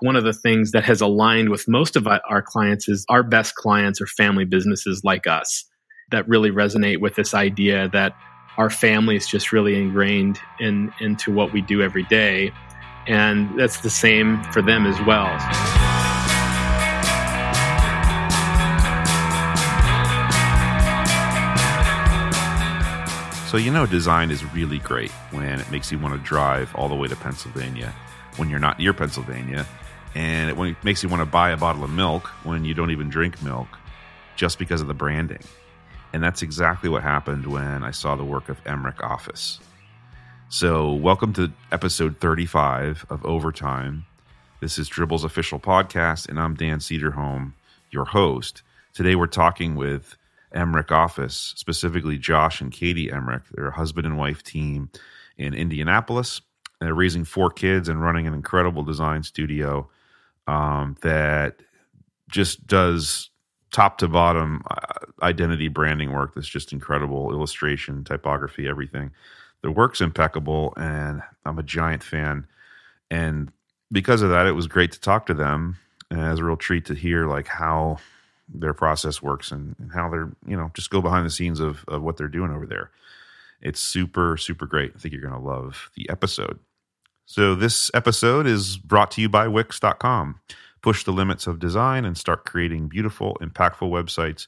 one of the things that has aligned with most of our clients is our best clients are family businesses like us that really resonate with this idea that our family is just really ingrained in into what we do every day and that's the same for them as well So, you know, design is really great when it makes you want to drive all the way to Pennsylvania when you're not near Pennsylvania. And it makes you want to buy a bottle of milk when you don't even drink milk just because of the branding. And that's exactly what happened when I saw the work of Emrich Office. So, welcome to episode 35 of Overtime. This is Dribbble's official podcast, and I'm Dan Cederholm, your host. Today, we're talking with Emrich office, specifically Josh and Katie Emrich. They're a husband and wife team in Indianapolis. They're raising four kids and running an incredible design studio um, that just does top to bottom uh, identity branding work that's just incredible illustration, typography, everything. The work's impeccable, and I'm a giant fan. And because of that, it was great to talk to them. And it was a real treat to hear like how their process works and, and, how they're you know just go behind the scenes of, of what they're doing over there it's super super great i think you're going to love the episode so this episode is brought to you by wix.com push the limits of design and start creating beautiful impactful websites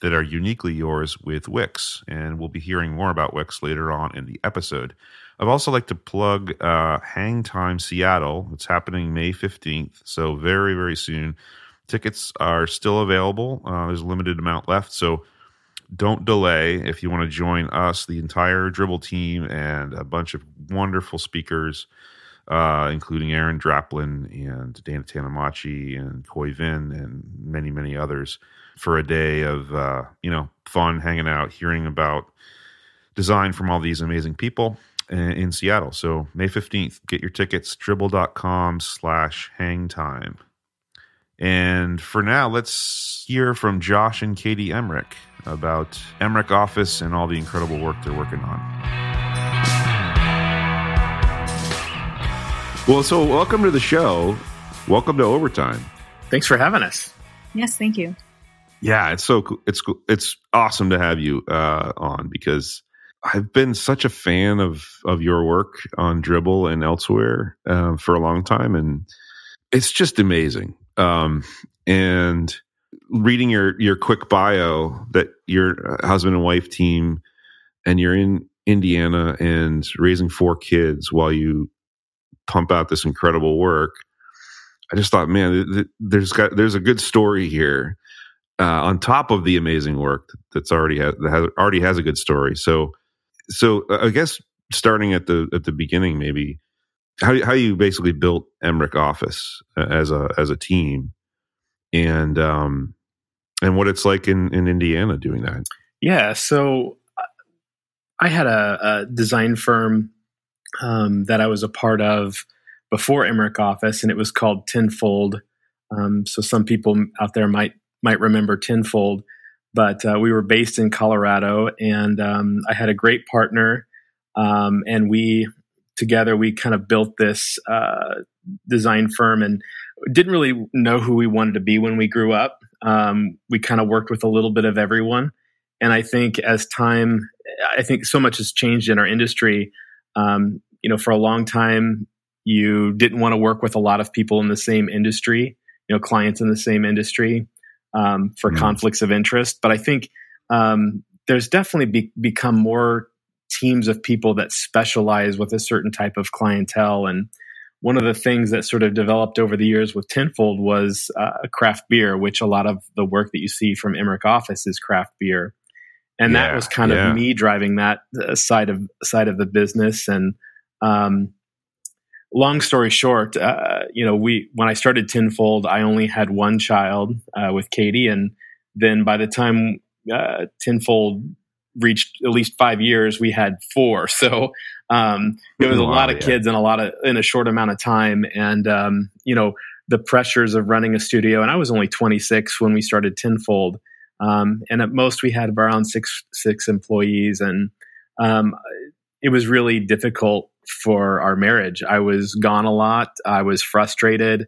that are uniquely yours with wix. And we'll be hearing more about wix later on in the episode. I'd also like to plug uh, hang time seattle. It's happening may 15th so very very soon. Tickets are still available. Uh, there's a limited amount left, so don't delay. If you want to join us, the entire dribbble team, and a bunch of wonderful speakers, uh, including Aaron Draplin and Dana Tanamachi and Khoi Vinh and many, many others, for a day of uh, you know fun, hanging out, hearing about design from all these amazing people in Seattle. So May 15th, get your tickets, dribbble.com slash hang time. And for now, let's hear from Josh and Katie Emrich about Emrich Office and all the incredible work they're working on. Well, so welcome to the show. Welcome to Overtime. Thanks for having us. Yes, thank you. Yeah, it's so cool. it's it's awesome to have you uh, on because I've been such a fan of of your work on Dribbble and elsewhere uh, for a long time, and it's just amazing. Um, and reading your your quick bio that your husband and wife team, and you're in Indiana and raising four kids while you pump out this incredible work. I just thought, man, there's got there's a good story here uh, on top of the amazing work that's already has, that has, already has a good story. So, so uh, I guess starting at the at the beginning, maybe how how you basically built Emrich Office uh, as a as a team, and um, and what it's like in in Indiana doing that. Yeah, so uh, I had a, a design firm um, that I was a part of before Emrich Office, and it was called Tenfold. Um, so some people out there might might remember Tenfold, but uh, we were based in Colorado, and um, I had a great partner, um, and we together we kind of built this uh, design firm and didn't really know who we wanted to be when we grew up um, we kind of worked with a little bit of everyone and i think as time i think so much has changed in our industry um, you know for a long time you didn't want to work with a lot of people in the same industry you know clients in the same industry um, for mm. conflicts of interest but i think um, there's definitely be- become more teams of people that specialize with a certain type of clientele. And one of the things that sort of developed over the years with Tenfold was uh, craft beer, which a lot of the work that you see from Emrich Office is craft beer. And yeah, that was kind yeah. of me driving that uh, side of side of the business. And um, long story short, uh, you know, we when I started Tenfold, I only had one child uh, with Katie, and then by the time uh, Tenfold reached at least five years, we had four. So um, it was wow, a lot of yeah. kids and a lot of in a short amount of time. And um, you know the pressures of running a studio. And I was only 26 when we started Tenfold. Um, and at most we had around six six employees, and um, it was really difficult for our marriage. I was gone a lot. I was frustrated.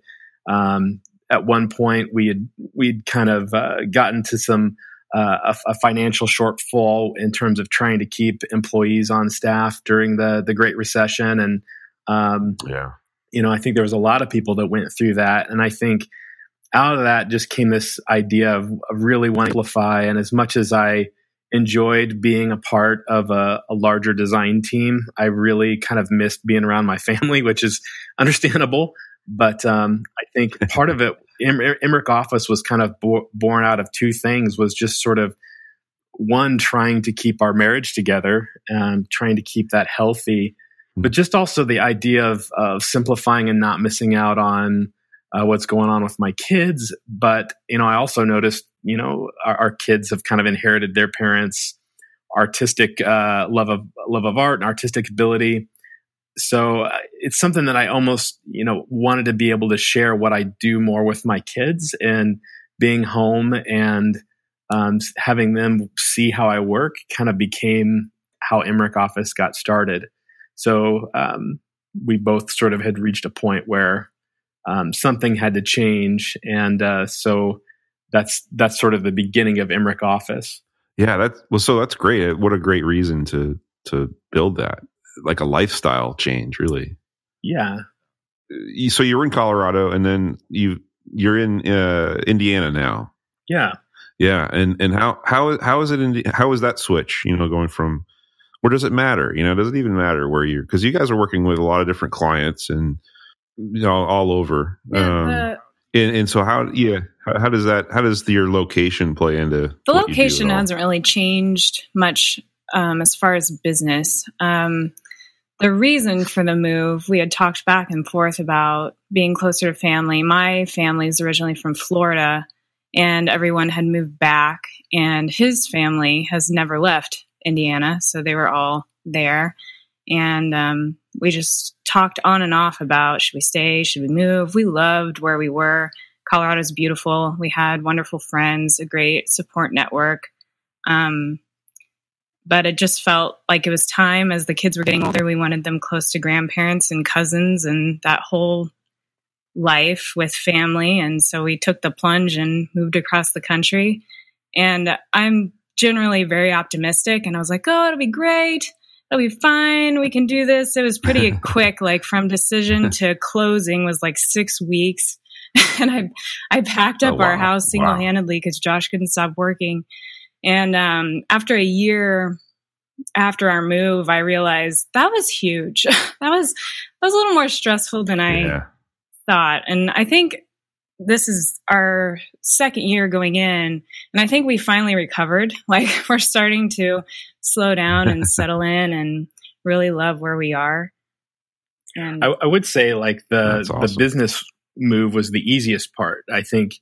Um, at one point, we had we'd kind of uh, gotten to some uh, a, a, financial shortfall in terms of trying to keep employees on staff during the the Great Recession, and um, yeah, you know, I think there was a lot of people that went through that, and I think out of that just came this idea of, of really wanting to amplify. And as much as I enjoyed being a part of a, a, larger design team, I really kind of missed being around my family, which is understandable. But um, I think part of it, Emrich Office was kind of bo- born out of two things: was just sort of one trying to keep our marriage together, and trying to keep that healthy, but hmm. just also the idea of, of simplifying and not missing out on uh, what's going on with my kids. But you know, I also noticed, you know, our, our kids have kind of inherited their parents' artistic uh, love of love of art and artistic ability. So uh, it's something that I almost, you know, wanted to be able to share what I do more with my kids and being home and um, having them see how I work kind of became how Emrich Office got started. So um, we both sort of had reached a point where um, something had to change, and uh, so that's that's sort of the beginning of Emrich Office. Yeah, that's well. So that's great. What a great reason to to build that, like a lifestyle change, really. Yeah. So you were in Colorado, and then you you're in uh, Indiana now. Yeah. Yeah, and and how how how is it in how is that switch? You know, going from or does it matter? You know, does it even matter where you're because you guys are working with a lot of different clients and you know, all over. Yeah, um, uh, and, and, so how, yeah, how, how, does that, how does your location play into the location hasn't really changed much um, as far as business. Um, the reason for the move, we had talked back and forth about being closer to family. My family is originally from Florida, and everyone had moved back, and his family has never left Indiana, so they were all there. And um, we just talked on and off about should we stay, should we move. We loved where we were. Colorado's beautiful. We had wonderful friends, a great support network. Um, but it just felt like it was time as the kids were getting older. We wanted them close to grandparents and cousins and that whole life with family. And so we took the plunge and moved across the country. And I'm generally very optimistic. And I was like, oh, it'll be great it'll be fine. We can do this. It was pretty quick, like from decision to closing was like six weeks. and I, I packed up oh, wow. our house single handedly because wow. Josh couldn't stop working. And um, after a year after our move, I realized that was huge. that was that was a little more stressful than I yeah. thought. And I think this is our second year going in, and I think we finally recovered. Like we're starting to slow down and settle in and really love where we are. And I, I would say like the awesome. the business move was the easiest part. I think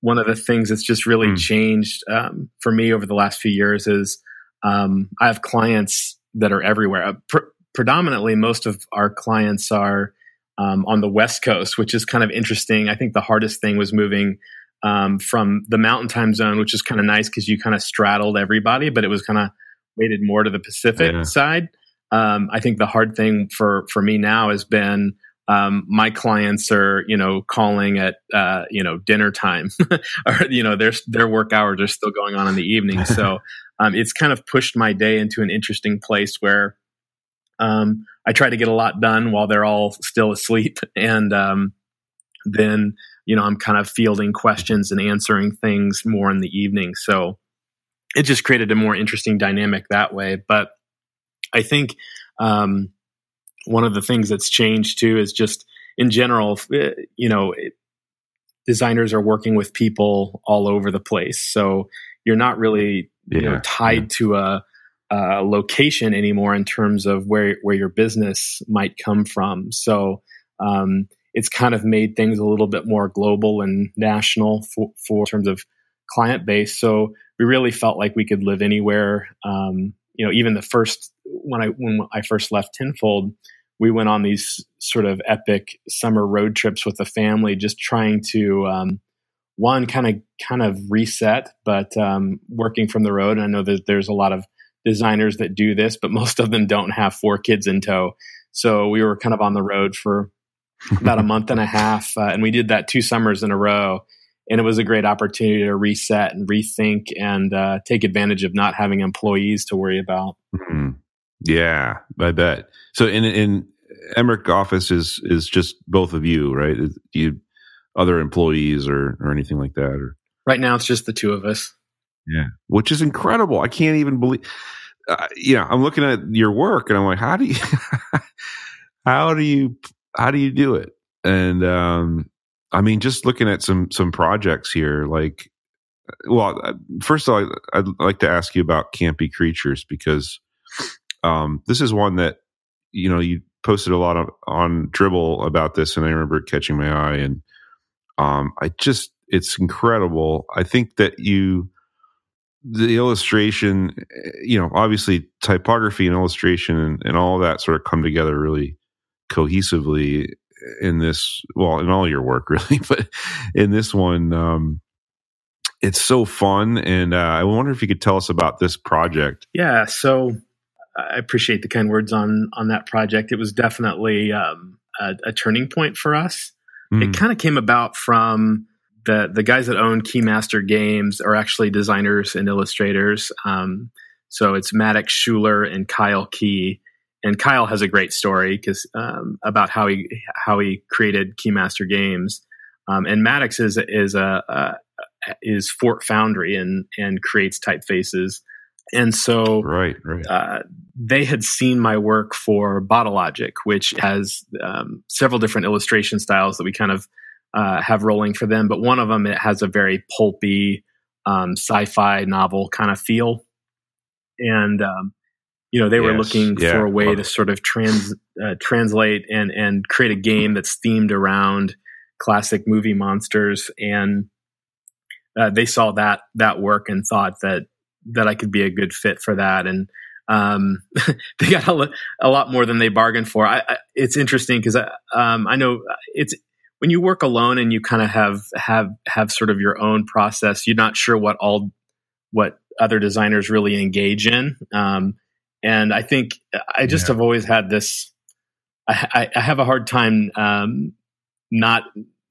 one of the things that's just really mm. changed um, for me over the last few years is um, I have clients that are everywhere. Uh, Pre- predominantly, most of our clients are um, on the West Coast, which is kind of interesting. I think the hardest thing was moving um, from the Mountain Time Zone, which is kind of nice because you kind of straddled everybody, but it was kind of weighted more to the Pacific yeah. side. Um, I think the hard thing for for me now has been um, my clients are you know calling at uh, you know dinner time, or you know their their work hours are still going on in the evening. So um, it's kind of pushed my day into an interesting place where um, I try to get a lot done while they're all still asleep, and um, then you know I'm kind of fielding questions and answering things more in the evening. So it just created a more interesting dynamic that way. But I think um, one of the things that's changed too is just in general, eh, you know, designers are working with people all over the place. So you're not really you yeah, know tied yeah. to a, a, location anymore in terms of where where your business might come from. So um, it's kind of made things a little bit more global and national for, for terms of client base. So we really felt like we could live anywhere. Um, you know, even the first when I when I first left Tenfold, we went on these sort of epic summer road trips with the family, just trying to um, one kind of kind of reset, but um, working from the road. And I know that there's a lot of designers that do this, but most of them don't have four kids in tow. So we were kind of on the road for about a month and a half, uh, and we did that two summers in a row. And it was a great opportunity to reset and rethink and uh, take advantage of not having employees to worry about. Mm-hmm. Yeah, I bet. So in in Emrich office is is just both of you, right? Do you other employees or or anything like that? Or right now, it's just the two of us. Yeah, which is incredible. I can't even believe. Uh, you know, I'm looking at your work and I'm like, how do you, how do you, how do you do it? And um, I mean, just looking at some some projects here, like, well, uh, first of all, I'd like to ask you about Campy Creatures because um, this is one that you know you posted a lot of, on Dribbble about this, and I remember catching my eye, and um, I just it's incredible. I think that you the illustration, you know, obviously typography and illustration and, and all that sort of come together really cohesively in this. Well, in all your work, really, but in this one, um, it's so fun. And uh, I wonder if you could tell us about this project. Yeah. So I appreciate the kind words on on that project. It was definitely um, a, a, turning point for us. Mm. It kind of came about from the the guys that own Keymaster Games are actually designers and illustrators. Um, so it's Mattox Shuler and Kyle Key, and Kyle has a great story because um, about how he how he created Keymaster Games. Um, and Maddox is is a, a, is Fort Foundry and and creates typefaces. And so, right, right. Uh, they had seen my work for Bottle Logic, which has um, several different illustration styles that we kind of uh, have rolling for them. But one of them it has a very pulpy um, sci-fi novel kind of feel, and um, you know they were looking yeah. for a way to sort of trans uh, translate and and create a game that's themed around classic movie monsters and uh, they saw that that work and thought that that I could be a good fit for that and um, they got a, a, lot more than they bargained for. I, I, it's interesting because I, um, I know it's when you work alone and you kind of have have have sort of your own process. You're not sure what all what other designers really engage in. Um, and I think I just yeah. have always had this. I, I have a hard time um, not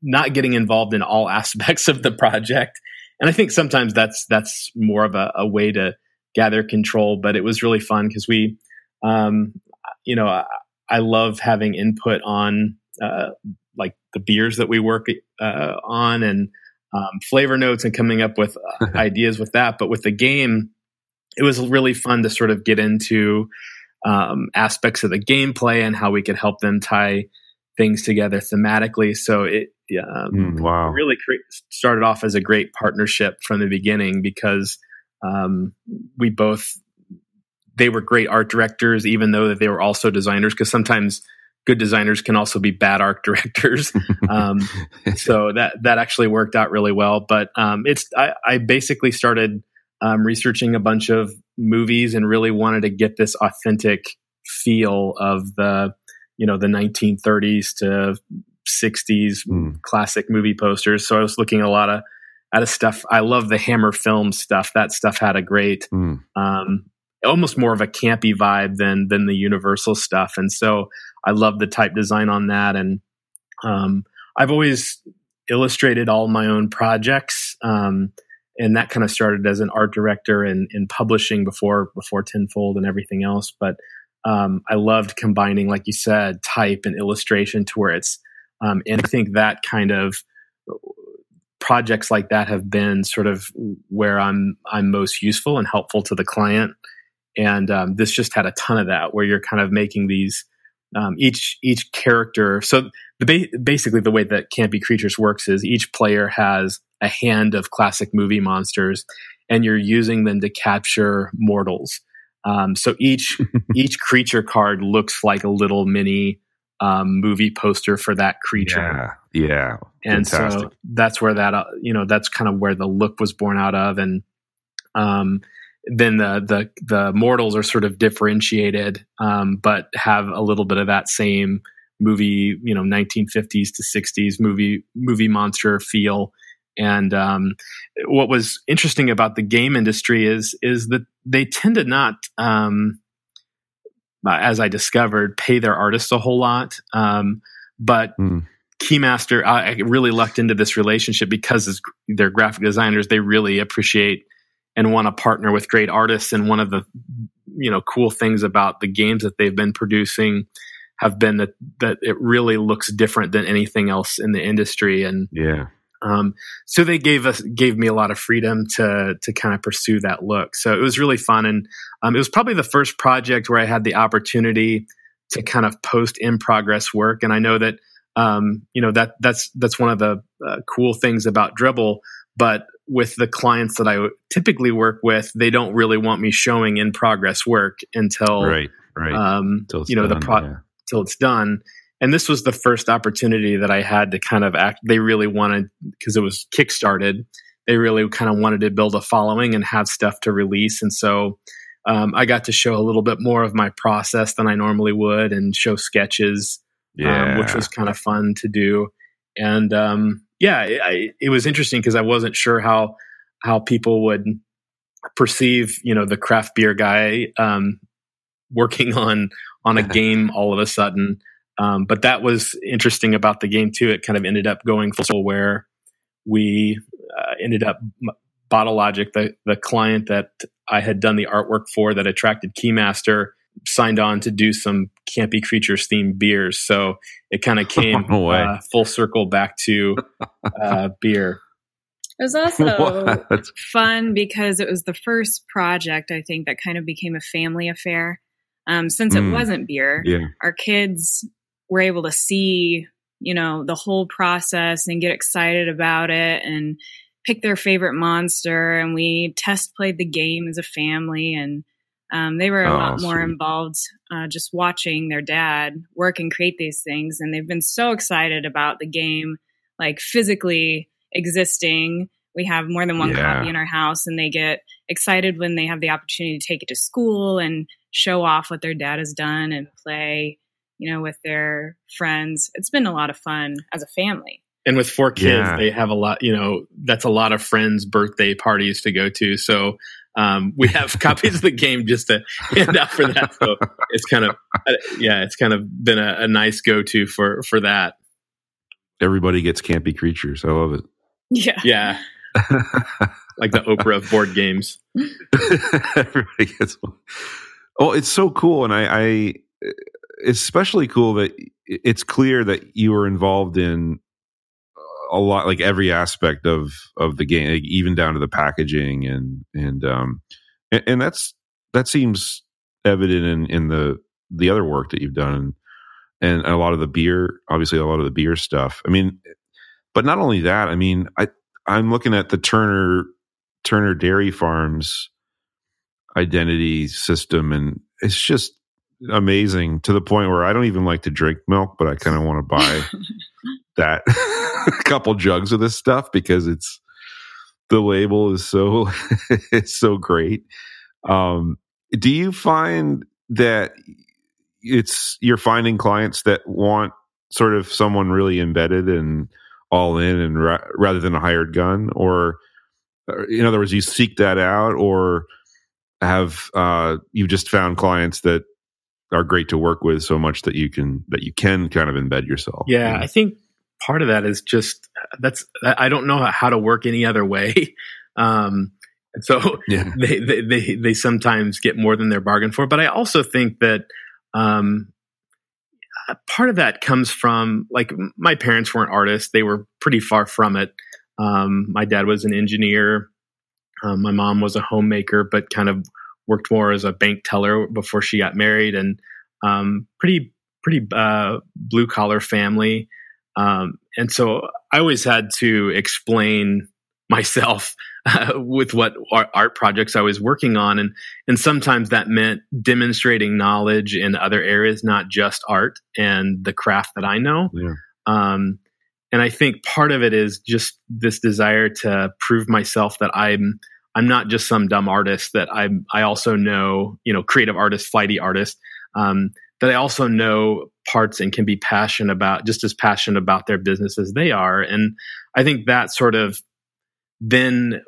not getting involved in all aspects of the project, and I think sometimes that's that's more of a, a way to gather control. But it was really fun because we, um, you know, I, I, love having input on uh, like the beers that we work uh, on and um, flavor notes and coming up with uh, ideas with that. But with the game, it was really fun to sort of get into um, aspects of the gameplay and how we could help them tie things together thematically. So it um, mm, wow. really cre- started off as a great partnership from the beginning because um, we both they were great art directors, even though that they were also designers. Because sometimes good designers can also be bad art directors. Um, so that that actually worked out really well. But um, it's I, I, basically started um, researching a bunch of movies and really wanted to get this authentic feel of the you know the 1930s to 60s mm. classic movie posters. So I was looking a lot of at a stuff. I love the Hammer film stuff. That stuff had a great mm. um, almost more of a campy vibe than than the Universal stuff. And so I love the type design on that. And um, I've always illustrated all my own projects. Um, and that kind of started as an art director and in publishing before before Tenfold and everything else. But um, I loved combining, like you said, type and illustration to where it's. Um, and I think that kind of projects like that have been sort of where I'm I'm most useful and helpful to the client and um, this just had a ton of that where you're kind of making these um, each each character so the ba- basically the way that campy creatures works is each player has a hand of classic movie monsters and you're using them to capture mortals. Um, so each each creature card looks like a little mini um, movie poster for that creature. Yeah yeah. And Fantastic. so that's where that uh, you know that's kind of where the look was born out of. And um, then the the the mortals are sort of differentiated, um, but have a little bit of that same movie, you know, 1950s to 60s movie movie monster feel. And um, what was interesting about the game industry is is that they tend to not, um, as I discovered, pay their artists a whole lot. Um, but mm. Keymaster, I really lucked into this relationship because they're graphic designers. They really appreciate and want to partner with great artists. And one of the you know cool things about the games that they've been producing have been that that it really looks different than anything else in the industry. And yeah, um, so they gave us gave me a lot of freedom to to kind of pursue that look. So it was really fun, and um, it was probably the first project where I had the opportunity to kind of post in progress work. And I know that um, you know that that's that's one of the uh, cool things about Dribbble. But with the clients that I typically work with, they don't really want me showing in progress work until right, right, um, you know done, the pro yeah. till it's done. And this was the first opportunity that I had to kind of act. They really wanted because it was kickstarted. They really kind of wanted to build a following and have stuff to release, and so um, I got to show a little bit more of my process than I normally would, and show sketches yeah. um, which was kind of fun to do. And um, yeah, it, it was interesting because I wasn't sure how how people would perceive, you know, the craft beer guy um, working on on a game all of a sudden. Um, but that was interesting about the game too. It kind of ended up going full where we uh, ended up Bottle Logic, the the client that I had done the artwork for that attracted Keymaster, signed on to do some campy creatures themed beers. So it kind of came no uh, full circle back to uh, beer. It was also fun because it was the first project I think that kind of became a family affair. Um, since it mm, wasn't beer, yeah. our kids were able to see, you know, the whole process and get excited about it and pick their favorite monster. And we test played the game as a family and um, they were a oh, lot more sweet. involved uh, just watching their dad work and create these things. And they've been so excited about the game, like physically existing. We have more than one yeah. copy in our house, and they get excited when they have the opportunity to take it to school and show off what their dad has done and play, you know, with their friends. It's been a lot of fun as a family. And with four kids, yeah. they have a lot, you know, that's a lot of friends' birthday parties to go to. So um, we have copies of the game just to hand out for that. So it's kind of, uh, yeah, it's kind of been a, a nice go to for for that. Everybody gets campy creatures. I love it. Yeah, yeah, like the Oprah of board games. Everybody gets one. Oh, it's so cool, and I, I especially cool that it's clear that you were involved in a lot like every aspect of of the game like even down to the packaging and and um and, and, that's that seems evident in in the the other work that you've done and a lot of the beer obviously a lot of the beer stuff. I mean but not only that i mean i i'm looking at the turner turner dairy farms identity system and it's just amazing to the point where i don't even like to drink milk but i kind of want to buy that a couple jugs of this stuff because it's the label is so it's so great. Um, do you find that it's you're finding clients that want sort of someone really embedded and all in and ra- rather than a hired gun or in other words you seek that out or have uh, you just found clients that are great to work with so much that you can that you can kind of embed yourself yeah i think part of that is just that's I don't know how to work any other way. Um, so yeah. they, they, they they sometimes get more than they're bargained for. But I also think that um, part of that comes from like my parents weren't artists; they were pretty far from it. Um, my dad was an engineer. Um, my mom was a homemaker, but kind of worked more as a bank teller before she got married, and um, pretty pretty uh, blue collar family. Um, and so I always had to explain myself uh, with what art projects I was working on. And, and sometimes that meant demonstrating knowledge in other areas, not just art and the craft that I know. Yeah. Um, and I think part of it is just this desire to prove myself that I'm I'm not just some dumb artist. That I I also know you know creative artist, flighty artist. Um, that I also know parts and can be passionate about just as passionate about their business as they are. And I think that sort of then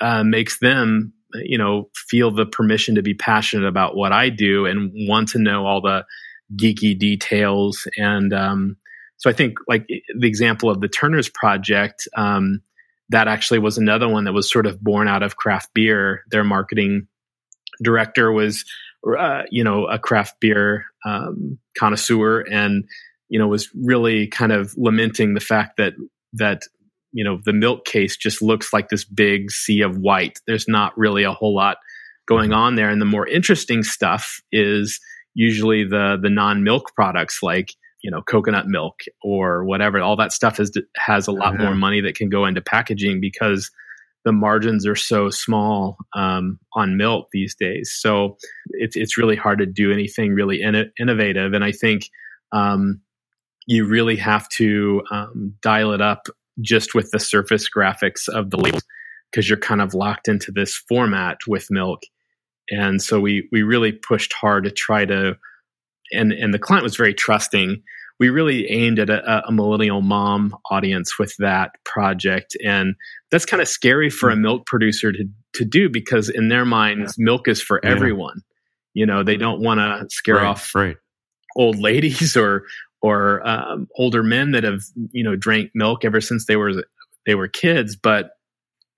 uh, makes them, you know, feel the permission to be passionate about what I do and want to know all the geeky details. And um, so I think like the example of the Turner's project, um, that actually was another one that was sort of born out of craft beer. Their marketing director was, uh, you know, a craft beer um, connoisseur, and you know was really kind of lamenting the fact that that you know the milk case just looks like this big sea of white. There's not really a whole lot going on there, and the more interesting stuff is usually the the non milk products like you know coconut milk or whatever. All that stuff has has a lot more money that can go into packaging because the margins are so small um, on milk these days so it's it's really hard to do anything really in- innovative and i think um, you really have to um, dial it up just with the surface graphics of the labels because you're kind of locked into this format with milk and so we we really pushed hard to try to and and the client was very trusting. We really aimed at a, a millennial mom audience with that project, and that's kind of scary for a mm. milk producer to to do because in their minds, yeah. milk is for yeah. everyone. You know, they don't want to scare right, off right. old ladies or or um, older men that have you know drank milk ever since they were they were kids, but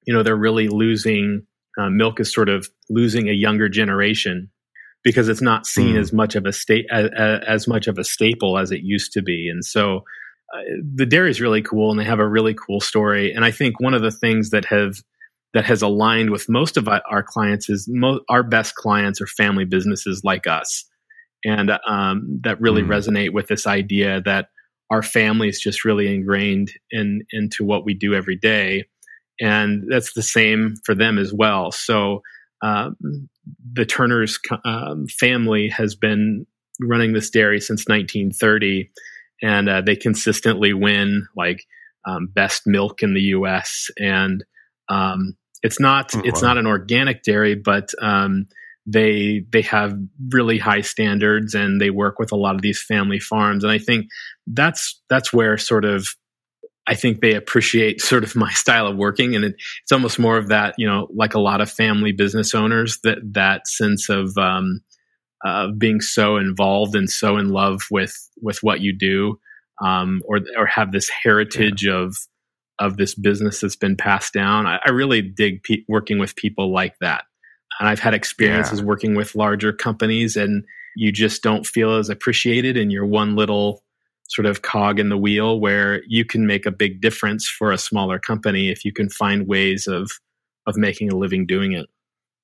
you know they're really losing uh, milk is sort of losing a younger generation because it's not seen mm. as much of a state as, as, much of a staple as it used to be. And so uh, the dairy is really cool and they have a really cool story. And i think one of the things that have that has aligned with most of our clients is mo- our best clients are family businesses like us. And um, that really mm. resonate with this idea that our family is just really ingrained in into what we do every day. And that's the same for them as well. So um, the Turner's um, family has been running this dairy since 1930, and uh, they consistently win like um, best milk in the U.S. And um, it's not oh, it's wow. not an organic dairy, but um, they they have really high standards, and they work with a lot of these family farms. And I think that's that's where sort of I think they appreciate sort of my style of working, and it, it's almost more of that, you know, like a lot of family business owners that that sense of um, uh, being so involved and so in love with with what you do, um, or or have this heritage yeah. of of this business that's been passed down. I, I really dig pe- working with people like that, and I've had experiences yeah. working with larger companies, and you just don't feel as appreciated in your one little sort of cog in the wheel where you can make a big difference for a smaller company if you can find ways of of making a living doing it.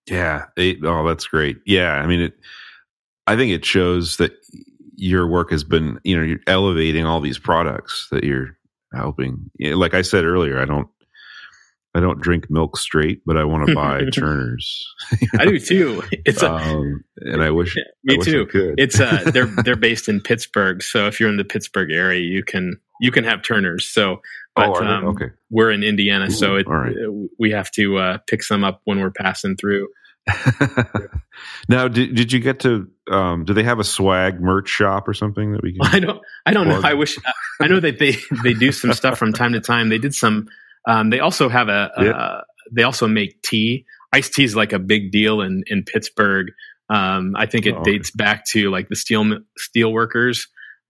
Yeah. It, oh, that's great. Yeah. I mean, it, I think it shows that your work has been, you know, you're elevating all these products that you're helping. Like I said earlier, I don't, I don't drink milk straight, but I want to buy Turners. I do too. It's a, um, and I wish me I wish too. It's uh, they're they're based in Pittsburgh, so if you're in the Pittsburgh area, you can you can have Turners. So, but oh, um, okay. we're in Indiana, Ooh, so it, right. we have to uh, pick some up when we're passing through. now, did, did you get to? Um, do they have a swag merch shop or something that we can? I don't. I don't plug? know. I wish. I know that they they do some stuff from time to time. They did some um, they also have a, a they also make tea. Iced tea is like a big deal in in Pittsburgh. Um, I think it oh, dates okay. back to like the steel steel workers.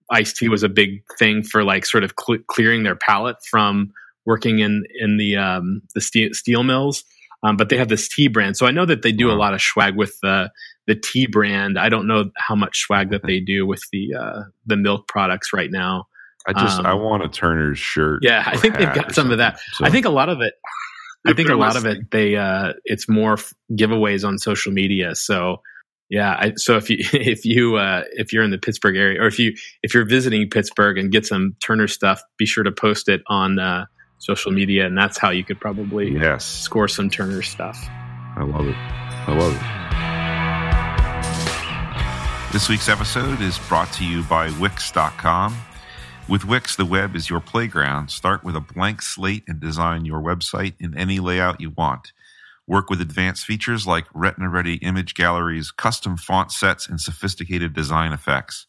Iced tea was a big thing for like sort of cl- clearing their palate from working in in the um, the steel, steel mills. Um, but they have this tea brand, so I know that they do wow. a lot of swag with the the tea brand. I don't know how much swag that they do with the uh, the milk products right now. I just um, I want a Turner's shirt. Yeah, I think they've got some of that. So. I think a lot of it. I think a lot of it they uh it's more f- giveaways on social media. So yeah, I, so if you if you uh if you're in the Pittsburgh area or if you if you're visiting Pittsburgh and get some Turner stuff, be sure to post it on uh social media and that's how you could probably yes. score some Turner stuff. I love it. I love it. This week's episode is brought to you by Wix.com. With Wix, the web is your playground. Start with a blank slate and design your website in any layout you want. Work with advanced features like retina ready image galleries, custom font sets, and sophisticated design effects.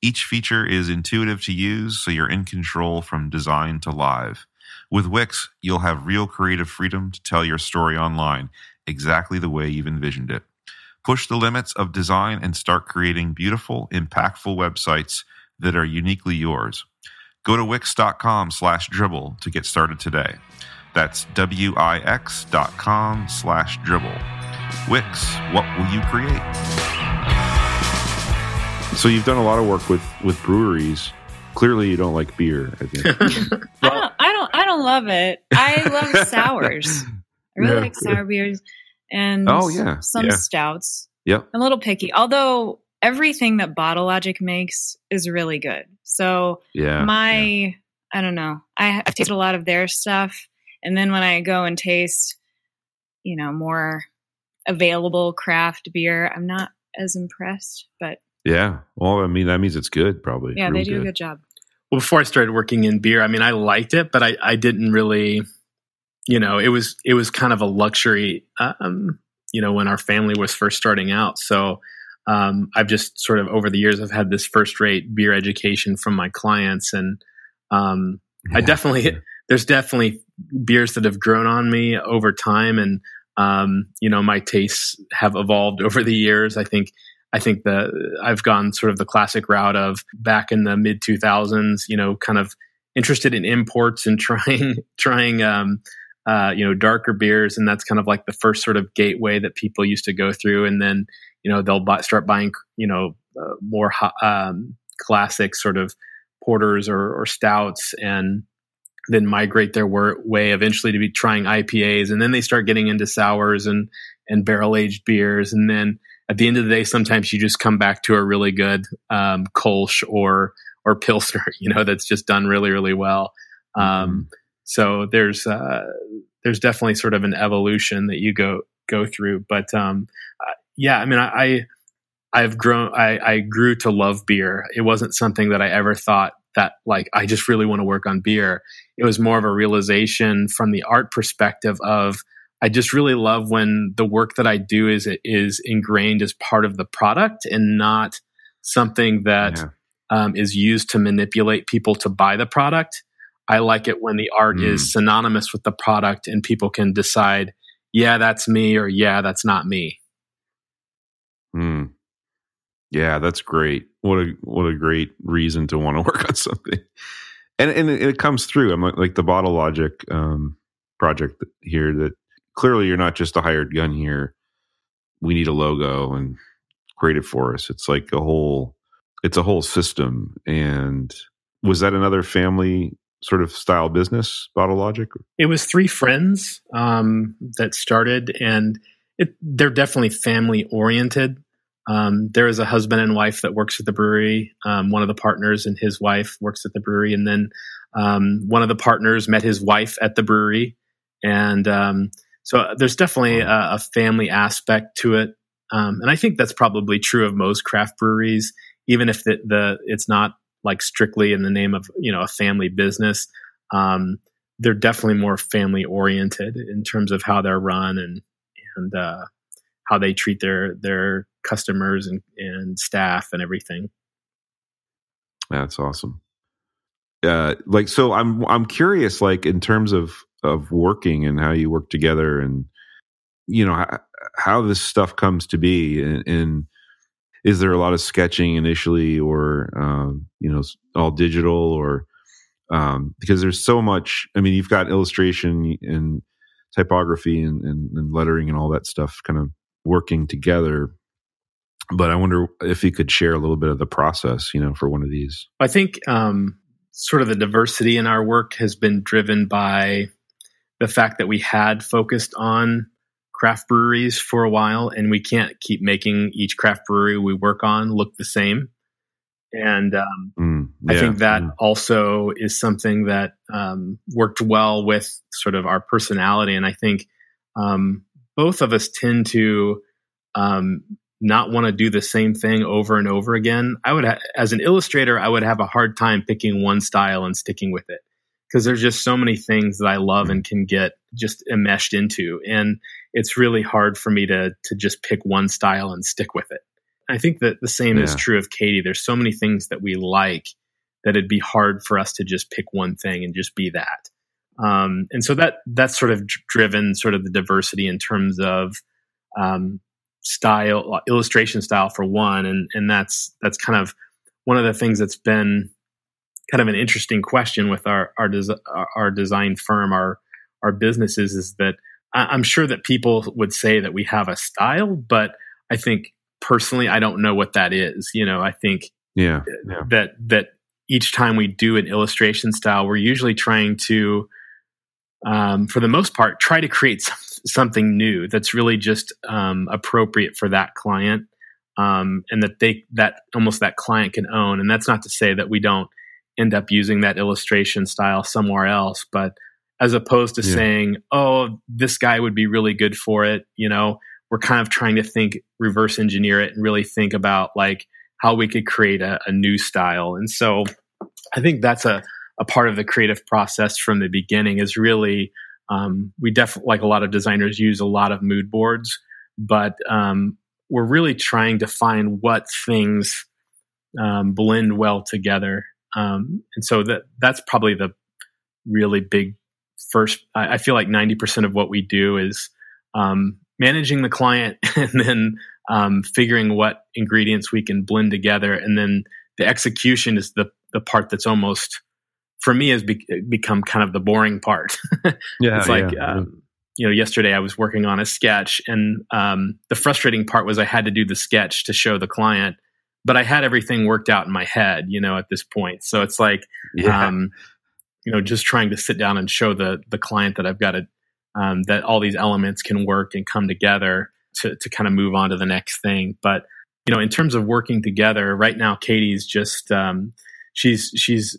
Each feature is intuitive to use, so you're in control from design to live. With Wix, you'll have real creative freedom to tell your story online exactly the way you've envisioned it. Push the limits of design and start creating beautiful, impactful websites that are uniquely yours. Go to wix.com slash dribbble to get started today. That's W-I-X dot com slash dribbble. Wix, what will you create? So you've done a lot of work with, with breweries. Clearly you don't like beer, I think. I don't I don't I don't love it. I love sours. I really Yeah. like sour beers and Oh, yeah. some Yeah. stouts. yep. I'm a little picky. Although everything that Bottle Logic makes is really good. So Yeah. my yeah. I don't know. I, I've tasted a lot of their stuff, and then when I go and taste, you know, more available craft beer, I'm not as impressed. But Yeah. Well, I mean, that means it's good, probably. yeah, Real they do a good job. Well, before I started working in beer, I mean, I liked it, but I, I didn't really, you know, it was it was kind of a luxury, um, you know, when our family was first starting out. So um, I've just sort of over the years, I've had this first rate beer education from my clients, and um, I definitely Yeah. there's definitely beers that have grown on me over time, and um, you know, my tastes have evolved over the years. I think I think the I've gone sort of the classic route of back in the mid 2000s, you know, kind of interested in imports and trying trying um, uh, you know darker beers, and that's kind of like the first sort of gateway that people used to go through, and then you know they'll buy, start buying you know uh, more um, classic sort of porters or, or stouts, and then migrate their wor- way eventually to be trying IPAs, and then they start getting into sours and and barrel aged beers, and then at the end of the day, sometimes you just come back to a really good um, Kolsch or or Pilsner, you know, that's just done really really well. Um, so there's uh, there's definitely sort of an evolution that you go go through, but um, uh, yeah, I mean, I, I I've grown, I, I grew to love beer. It wasn't something that I ever thought that like I just really want to work on beer. It was more of a realization from the art perspective of I just really love when the work that I do is is ingrained as part of the product and not something that Yeah. um, is used to manipulate people to buy the product. I like it when the art Mm. is synonymous with the product and people can decide, yeah, that's me or yeah, that's not me. Hmm. Yeah, that's great. What a what a great reason to want to work on something, and and it, it comes through. I'm like, like the Bottle Logic um, project here. That clearly you're not just a hired gun here. We need a logo and create it for us. It's like a whole. It's a whole system. And was that another family sort of style business, Bottle Logic? It was three friends um, that started, and it, they're definitely family oriented. Um, there is a husband and wife that works at the brewery. Um, one of the partners and his wife works at the brewery, and then um, one of the partners met his wife at the brewery, and um, so there's definitely a, a family aspect to it. Um, and I think that's probably true of most craft breweries, even if the, the it's not like strictly in the name of you know a family business. Um, they're definitely more family oriented in terms of how they're run and and uh, how they treat their their customers and, and staff and everything. That's awesome. Uh, like so, I'm I'm curious, like in terms of of working and how you work together, and you know how, how this stuff comes to be, and, and is there a lot of sketching initially, or um, you know, all digital, or um, because there's so much. I mean, you've got illustration and typography and, and, and lettering and all that stuff, kind of working together. But I wonder if you could share a little bit of the process, you know, for one of these. I think um, sort of the diversity in our work has been driven by the fact that we had focused on craft breweries for a while, and we can't keep making each craft brewery we work on look the same. And um, Mm, I think that mm. also is something that um, worked well with sort of our personality. And I think um, both of us tend to um, not want to do the same thing over and over again. I would, ha- as an illustrator, I would have a hard time picking one style and sticking with it because there's just so many things that I love and can get just enmeshed into, and it's really hard for me to to just pick one style and stick with it. I think that the same is true of Katie. There's so many things that we like that it'd be hard for us to just pick one thing and just be that. Um, and so that that's sort of driven sort of the diversity in terms of um, style, illustration style for one, and and that's that's kind of one of the things that's been kind of an interesting question with our our, des- our design firm, our our businesses, is that I'm sure that people would say that we have a style, but I think personally, I don't know what that is. You know, I think yeah, yeah. that that each time we do an illustration style, we're usually trying to, um, for the most part, try to create something new that's really just um, appropriate for that client, um, and that they that almost that client can own. And that's not to say that we don't end up using that illustration style somewhere else, but as opposed to yeah. saying, "Oh, this guy would be really good for it," you know, we're kind of trying to think reverse engineer it and really think about like how we could create a, a new style. And so I think that's a, a part of the creative process from the beginning is really um, we definitely like a lot of designers use a lot of mood boards, but um, we're really trying to find what things um, blend well together. Um, and so that that's probably the really big first. I, I feel like ninety percent of what we do is um, managing the client and then um, figuring what ingredients we can blend together, and then the execution is the the part that's almost for me has be- become kind of the boring part. yeah, it's like yeah, um, you know, yesterday I was working on a sketch, and um, the frustrating part was I had to do the sketch to show the client, but I had everything worked out in my head, you know, at this point. So it's like, yeah. um, you know, just trying to sit down and show the the client that I've got it, um, that all these elements can work and come together to to kind of move on to the next thing. But you know, in terms of working together, right now Katie's just um, she's she's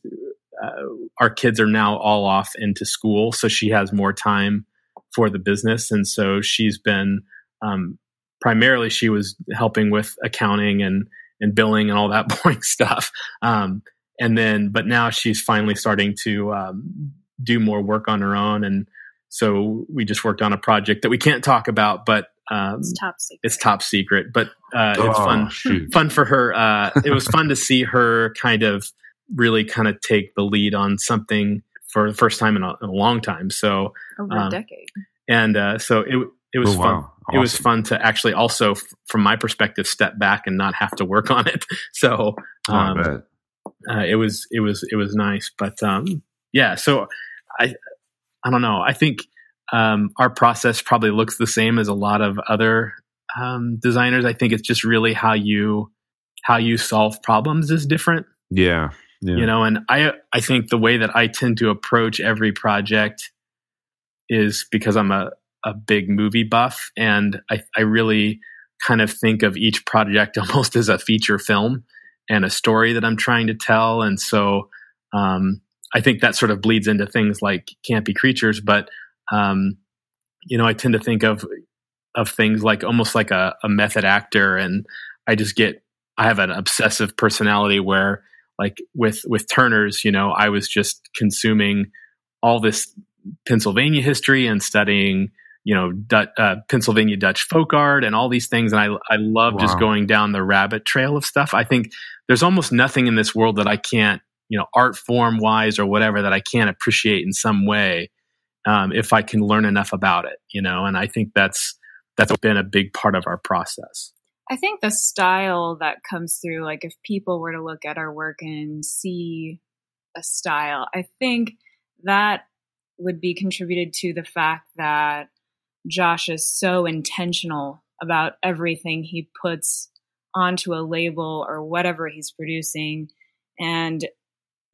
uh, our kids are now all off into school, so she has more time for the business, and so she's been um, primarily she was helping with accounting and and billing and all that boring stuff. Um, and then, but now she's finally starting to um, do more work on her own, and so we just worked on a project that we can't talk about, but um, it's top secret. It's top secret, but uh, it's oh, fun. Shoot. Fun for her. Uh, it was fun to see her kind of really kind of take the lead on something for the first time in a, in a long time. So over um, a decade. And uh, so it it was oh, fun. Wow. Awesome. It was fun to actually also, from my perspective, step back and not have to work on it. So oh, um, uh, it was it was it was nice. But um, yeah, so I I don't know. I think um, our process probably looks the same as a lot of other um, designers. I think it's just really how you how you solve problems is different. Yeah, yeah. You know, and I I think the way that I tend to approach every project is because I'm a a big movie buff, and I I really kind of think of each project almost as a feature film and a story that I'm trying to tell, and so um, I think that sort of bleeds into things like campy creatures, but um, you know, I tend to think of of things like almost like a, a method actor, and I just get I have an obsessive personality where like with with Turner's, you know, I was just consuming all this Pennsylvania history and studying, you know, Dutch, uh, Pennsylvania Dutch folk art and all these things, and I I love wow. just going down the rabbit trail of stuff. I think there's almost nothing in this world that I can't you know art form wise or whatever that i can't appreciate in some way um, if i can learn enough about it you know and i think that's that's been a big part of our process i think the style that comes through like if people were to look at our work and see a style i think that would be contributed to the fact that josh is so intentional about everything he puts onto a label or whatever he's producing and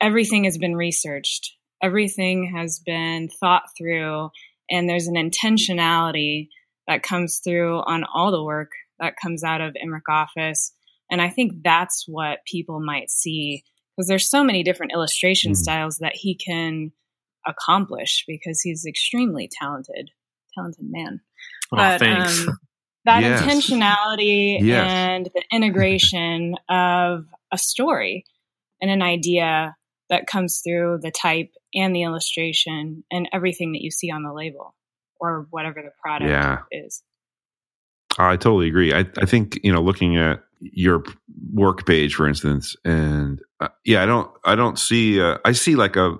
everything has been researched, everything has been thought through, and there's an intentionality that comes through on all the work that comes out of Emrich Office. And I think that's what people might see because there's so many different illustration mm. styles that he can accomplish because he's extremely talented, talented man. Oh, but um, that yes. intentionality yes. and the integration of a story and an idea that comes through the type and the illustration and everything that you see on the label or whatever the product yeah. is. I totally agree. I, I think you know, looking at your work page, for instance, and uh, yeah, I don't, I don't see. Uh, I see like a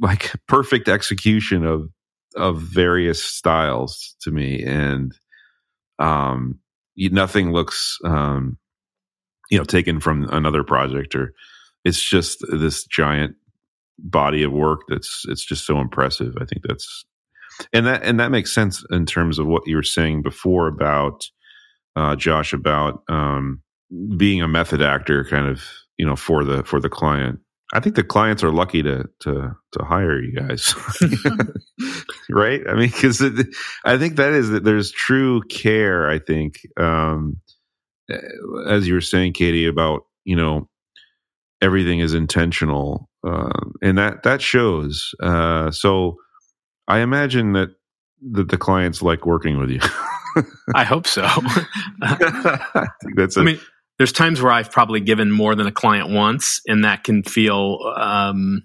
like perfect execution of of various styles to me, and um, nothing looks um, you know taken from another project or it's just this giant body of work that's it's just so impressive. I think that's and that and that makes sense in terms of what you were saying before about uh, Josh about um, being a method actor, kind of you know for the for the client. I think the clients are lucky to to to hire you guys, right? I mean, because I think that is that there's true care. I think, um, as you were saying, Katie, about you know everything is intentional, uh, and that that shows. Uh, so I imagine that that the clients like working with you. I hope so. I that's. A, I mean, there's times where I've probably given more than a client once, and that can feel, um,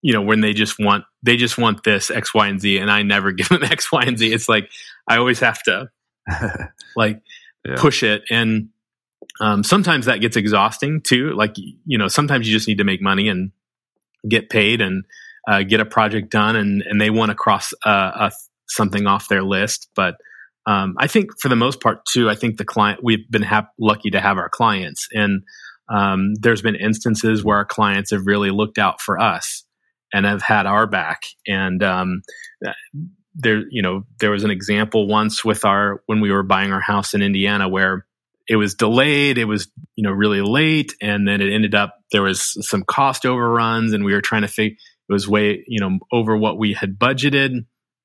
you know, when they just want they just want this X, Y, and Z, and I never give them X, Y, and Z. It's like I always have to like yeah. push it, and um, sometimes that gets exhausting too. Like you know, sometimes you just need to make money and get paid and uh, get a project done, and and they want to cross uh, a, something off their list, but um, I think for the most part too, I think the client we've been lucky to have our clients, and um, there's been instances where our clients have really looked out for us and have had our back. And um, there, you know, there was an example once with our when we were buying our house in Indiana where it was delayed, it was you know really late, and then it ended up there was some cost overruns, and we were trying to figure it was way you know over what we had budgeted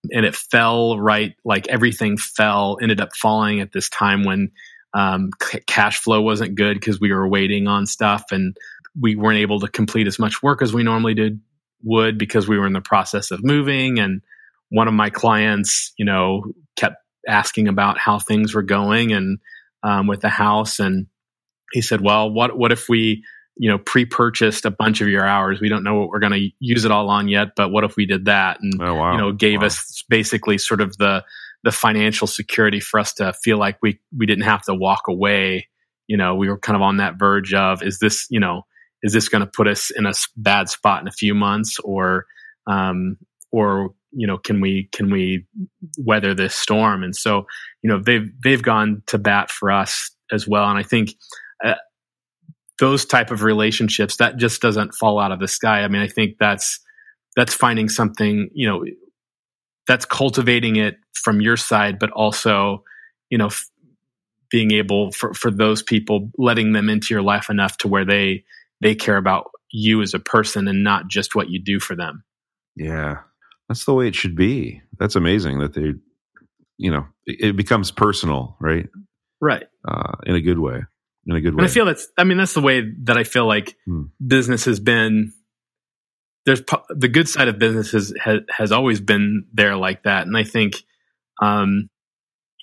and it fell right? Like everything fell ended up falling at this time when um, c- cash flow wasn't good because we were waiting on stuff and we weren't able to complete as much work as we normally did would because we were in the process of moving. And one of my clients you know kept asking about how things were going and um, with the house. And he said well what what if we you know pre-purchased a bunch of your hours. We don't know what we're going to use it all on yet but what if we did that and oh, wow. you know gave wow. us basically sort of the the financial security for us to feel like we we didn't have to walk away. You know we were kind of on that verge of is this you know is this going to put us in a bad spot in a few months? Or um or you know can we can we weather this storm? And so you know they've they've gone to bat for us as well. And i think uh, those type of relationships that just doesn't fall out of the sky. I mean, I think that's that's finding something, you know, that's cultivating it from your side, but also, you know, f- being able for for those people, letting them into your life enough to where they they care about you as a person and not just what you do for them. Yeah, that's the way it should be. That's amazing that they, you know, it, it becomes personal, right? Right. Uh, in a good way in a good way. And I feel that's, I mean, that's the way that I feel like hmm. business has been. There's the good side of business has, has, has always been there like that. And I think, um,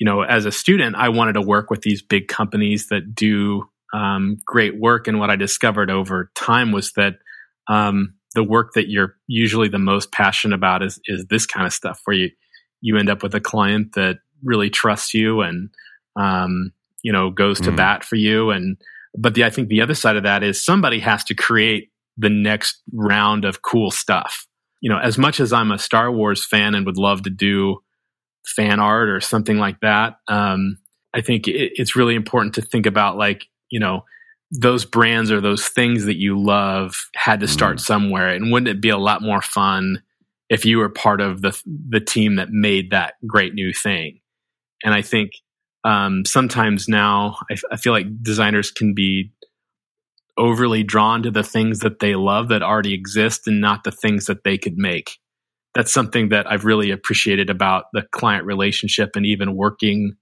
you know, as a student, I wanted to work with these big companies that do um, great work. And what I discovered over time was that um, the work that you're usually the most passionate about is is this kind of stuff, where you you end up with a client that really trusts you and um, you know goes to mm. bat for you and but the i think the other side of that is somebody has to create the next round of cool stuff you know as much as i'm a star wars fan and would love to do fan art or something like that um, i think it, it's really important to think about like you know those brands or those things that you love had to start mm. somewhere and wouldn't it be a lot more fun if you were part of the the team that made that great new thing and i think um, sometimes now I, I feel like designers can be overly drawn to the things that they love that already exist and not the things that they could make. That's something that I've really appreciated about the client relationship and even working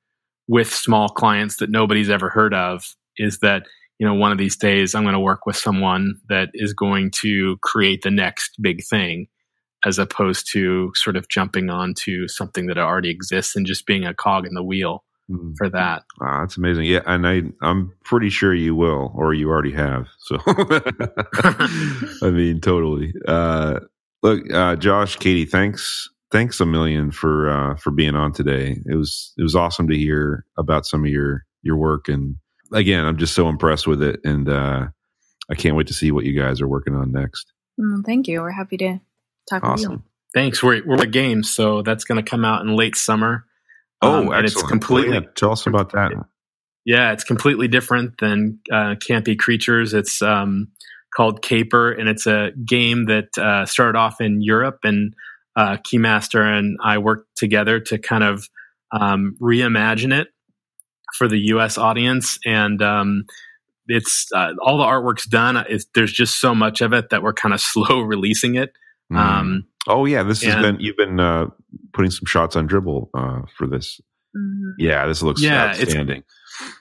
with small clients that nobody's ever heard of is that you know one of these days I'm going to work with someone that is going to create the next big thing as opposed to sort of jumping onto something that already exists and just being a cog in the wheel. For that. Ah, that's amazing. Yeah, and I I'm pretty sure you will, or you already have. So, I mean, totally. Uh, look, uh, Josh, Katie, thanks thanks a million for uh, for being on today. It was it was awesome to hear about some of your your work, and again, I'm just so impressed with it, and uh, I can't wait to see what you guys are working on next. Mm, thank you. We're happy to talk awesome. with you. Thanks. We're we're at games, so that's going to come out in late summer. Oh, um, and it's completely. Yeah, tell us about that. Yeah, it's completely different than uh, Campy Creatures. It's um, called Caper, and it's a game that uh, started off in Europe, and uh, Keymaster and I worked together to kind of um, reimagine it for the U.S. audience, and um, it's uh, all the artwork's done. It's, there's just so much of it that we're kind of slow releasing it. Mm. Um, oh yeah, this has been you've been uh, putting some shots on dribbble uh, for this. Mm-hmm. Yeah, this looks yeah, outstanding. It's,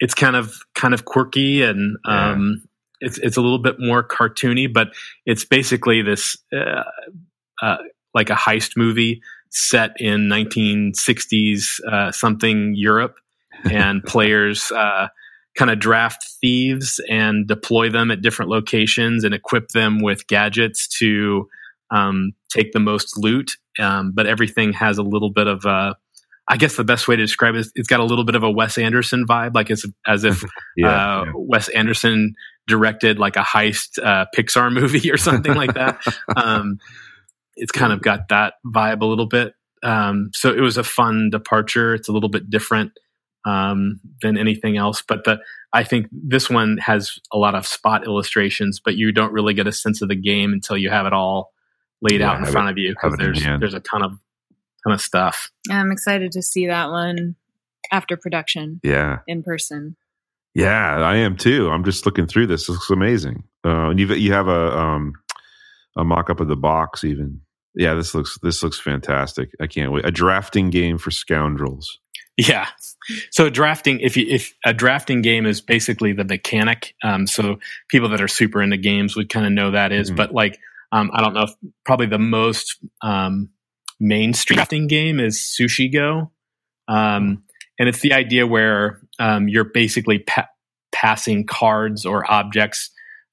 it's, kind of kind of quirky and yeah. um, it's it's a little bit more cartoony, but it's basically this uh, uh, like a heist movie set in 1960s uh, something Europe, and players uh, kind of draft thieves and deploy them at different locations and equip them with gadgets to um, take the most loot. Um, but everything has a little bit of a, I guess the best way to describe it is it's got a little bit of a Wes Anderson vibe, like as, as if yeah, uh, yeah. Wes Anderson directed like a heist uh, Pixar movie or something like that. Um, it's kind of got that vibe a little bit. Um, so it was a fun departure. It's a little bit different um, than anything else. But the I think this one has a lot of spot illustrations, but you don't really get a sense of the game until you have it all laid yeah, out in front it, of you because there's there's a ton of ton of stuff. I'm excited to see that one after production. Yeah, in person. Yeah, I am too. I'm just looking through this. It looks amazing. Uh, and you you have a um, a mock up of the box even. Yeah, this looks this looks fantastic. I can't wait. A drafting game for scoundrels. Yeah. So drafting, if you, if a drafting game is basically the mechanic, um, so people that are super into games would kind of know that is, mm-hmm. but like, um, I don't know, if, probably the most um, mainstream drafting game is Sushi Go, um, and it's the idea where um, you're basically pa- passing cards or objects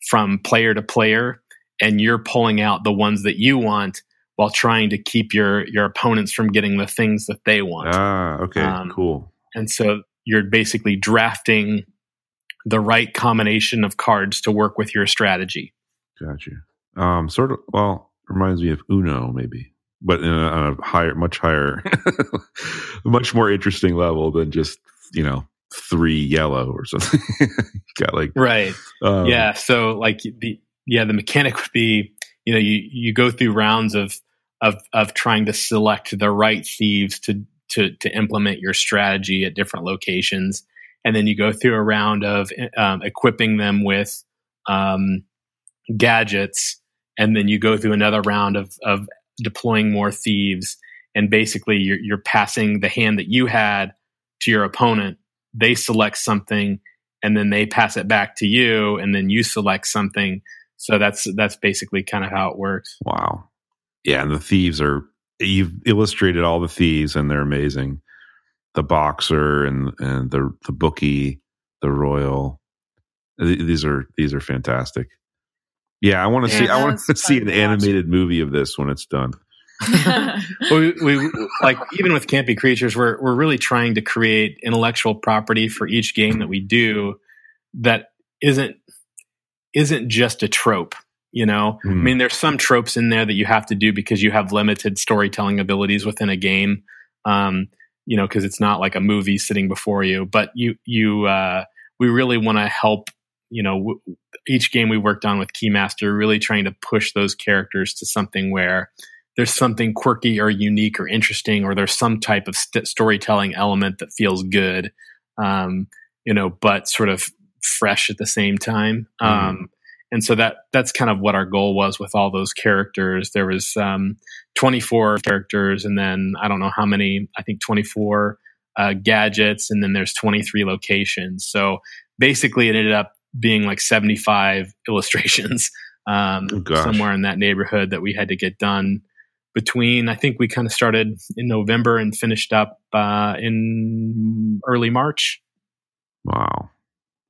from player to player, and you're pulling out the ones that you want while trying to keep your your opponents from getting the things that they want. Ah, okay, um, cool. And so you're basically drafting the right combination of cards to work with your strategy. Gotcha. Um, sort of. Well, reminds me of Uno, maybe, but in a, on a higher, much higher, much more interesting level than just you know three yellow or something. Got like right. Um, yeah. So like the yeah the mechanic would be you know you you go through rounds of of of trying to select the right thieves to to to implement your strategy at different locations, and then you go through a round of um, equipping them with um, gadgets, and then you go through another round of of deploying more thieves, and basically you're you're passing the hand that you had to your opponent. They select something, and then they pass it back to you, and then you select something. So that's that's basically kind of how it works. Wow. Yeah, and the thieves are you've illustrated all the thieves and they're amazing. The boxer and and the the bookie, the royal. These are these are fantastic. Yeah, I want to yeah, see I want to see an animated movie of this when it's done. we, we like even with campy creatures we're we're really trying to create intellectual property for each game that we do that isn't isn't just a trope you know mm. i hmm. mean there's some tropes in there that you have to do because you have limited storytelling abilities within a game um, you know because it's not like a movie sitting before you but you you uh, we really want to help you know w- each game we worked on with keymaster really trying to push those characters to something where there's something quirky or unique or interesting or there's some type of st- storytelling element that feels good um, you know but sort of fresh at the same time mm. um, and so that that's kind of what our goal was with all those characters. There was um, 24 characters and then i don't know how many i think 24 uh, gadgets and then there's 23 locations. So basically it ended up being like 75 illustrations um, oh, somewhere in that neighborhood that we had to get done between i think we kind of started in november and finished up uh, in early march. Wow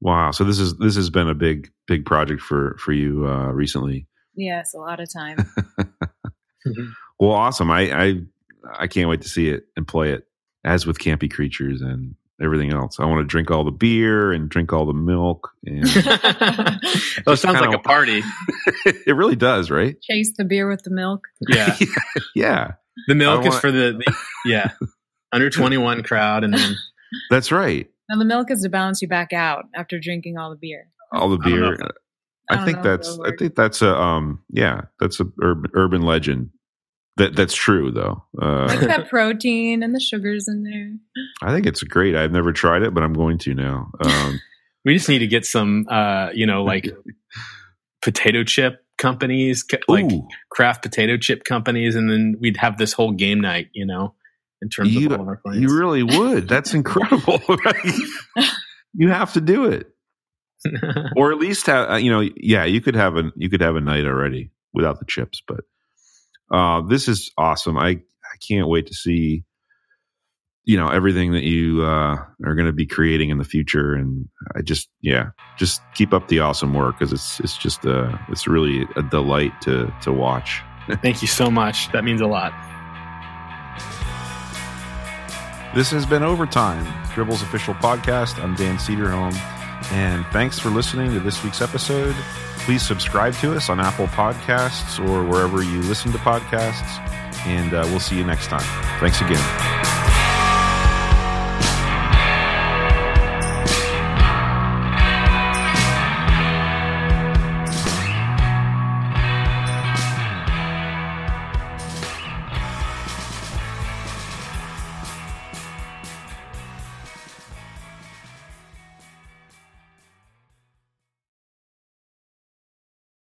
Wow. So this is this has been a big big project for for you uh, recently. Yes, a lot of time. well, awesome. I, I I can't wait to see it and play it. As with campy creatures and everything else, I want to drink all the beer and drink all the milk. And well, it sounds like a party. it really does, right? Chase the beer with the milk. Yeah, yeah. The milk is for the, the yeah under twenty one crowd, and then that's right. And the milk is to balance you back out after drinking all the beer. All the beer. I, think that's I think that's a um yeah that's a urban, urban legend that that's true though. Uh, like that protein and the sugars in there. I think it's great. I've never tried it, but I'm going to now. Um, we just need to get some, uh, you know, like potato chip companies, like Ooh. craft potato chip companies, and then we'd have this whole game night. You know, in terms you, of all of our clients. You really would. That's incredible. you have to do it, or at least have uh, you know. Yeah, you could have a you could have a night already without the chips, but uh, this is awesome. I I can't wait to see you know everything that you uh, are going to be creating in the future, and I just yeah, just keep up the awesome work because it's it's just uh it's really a delight to to watch. Thank you so much. That means a lot. This has been Overtime, Dribbble's official podcast. I'm Dan Cederholm, and thanks for listening to this week's episode. Please subscribe to us on Apple Podcasts or wherever you listen to podcasts, and uh, we'll see you next time. Thanks again.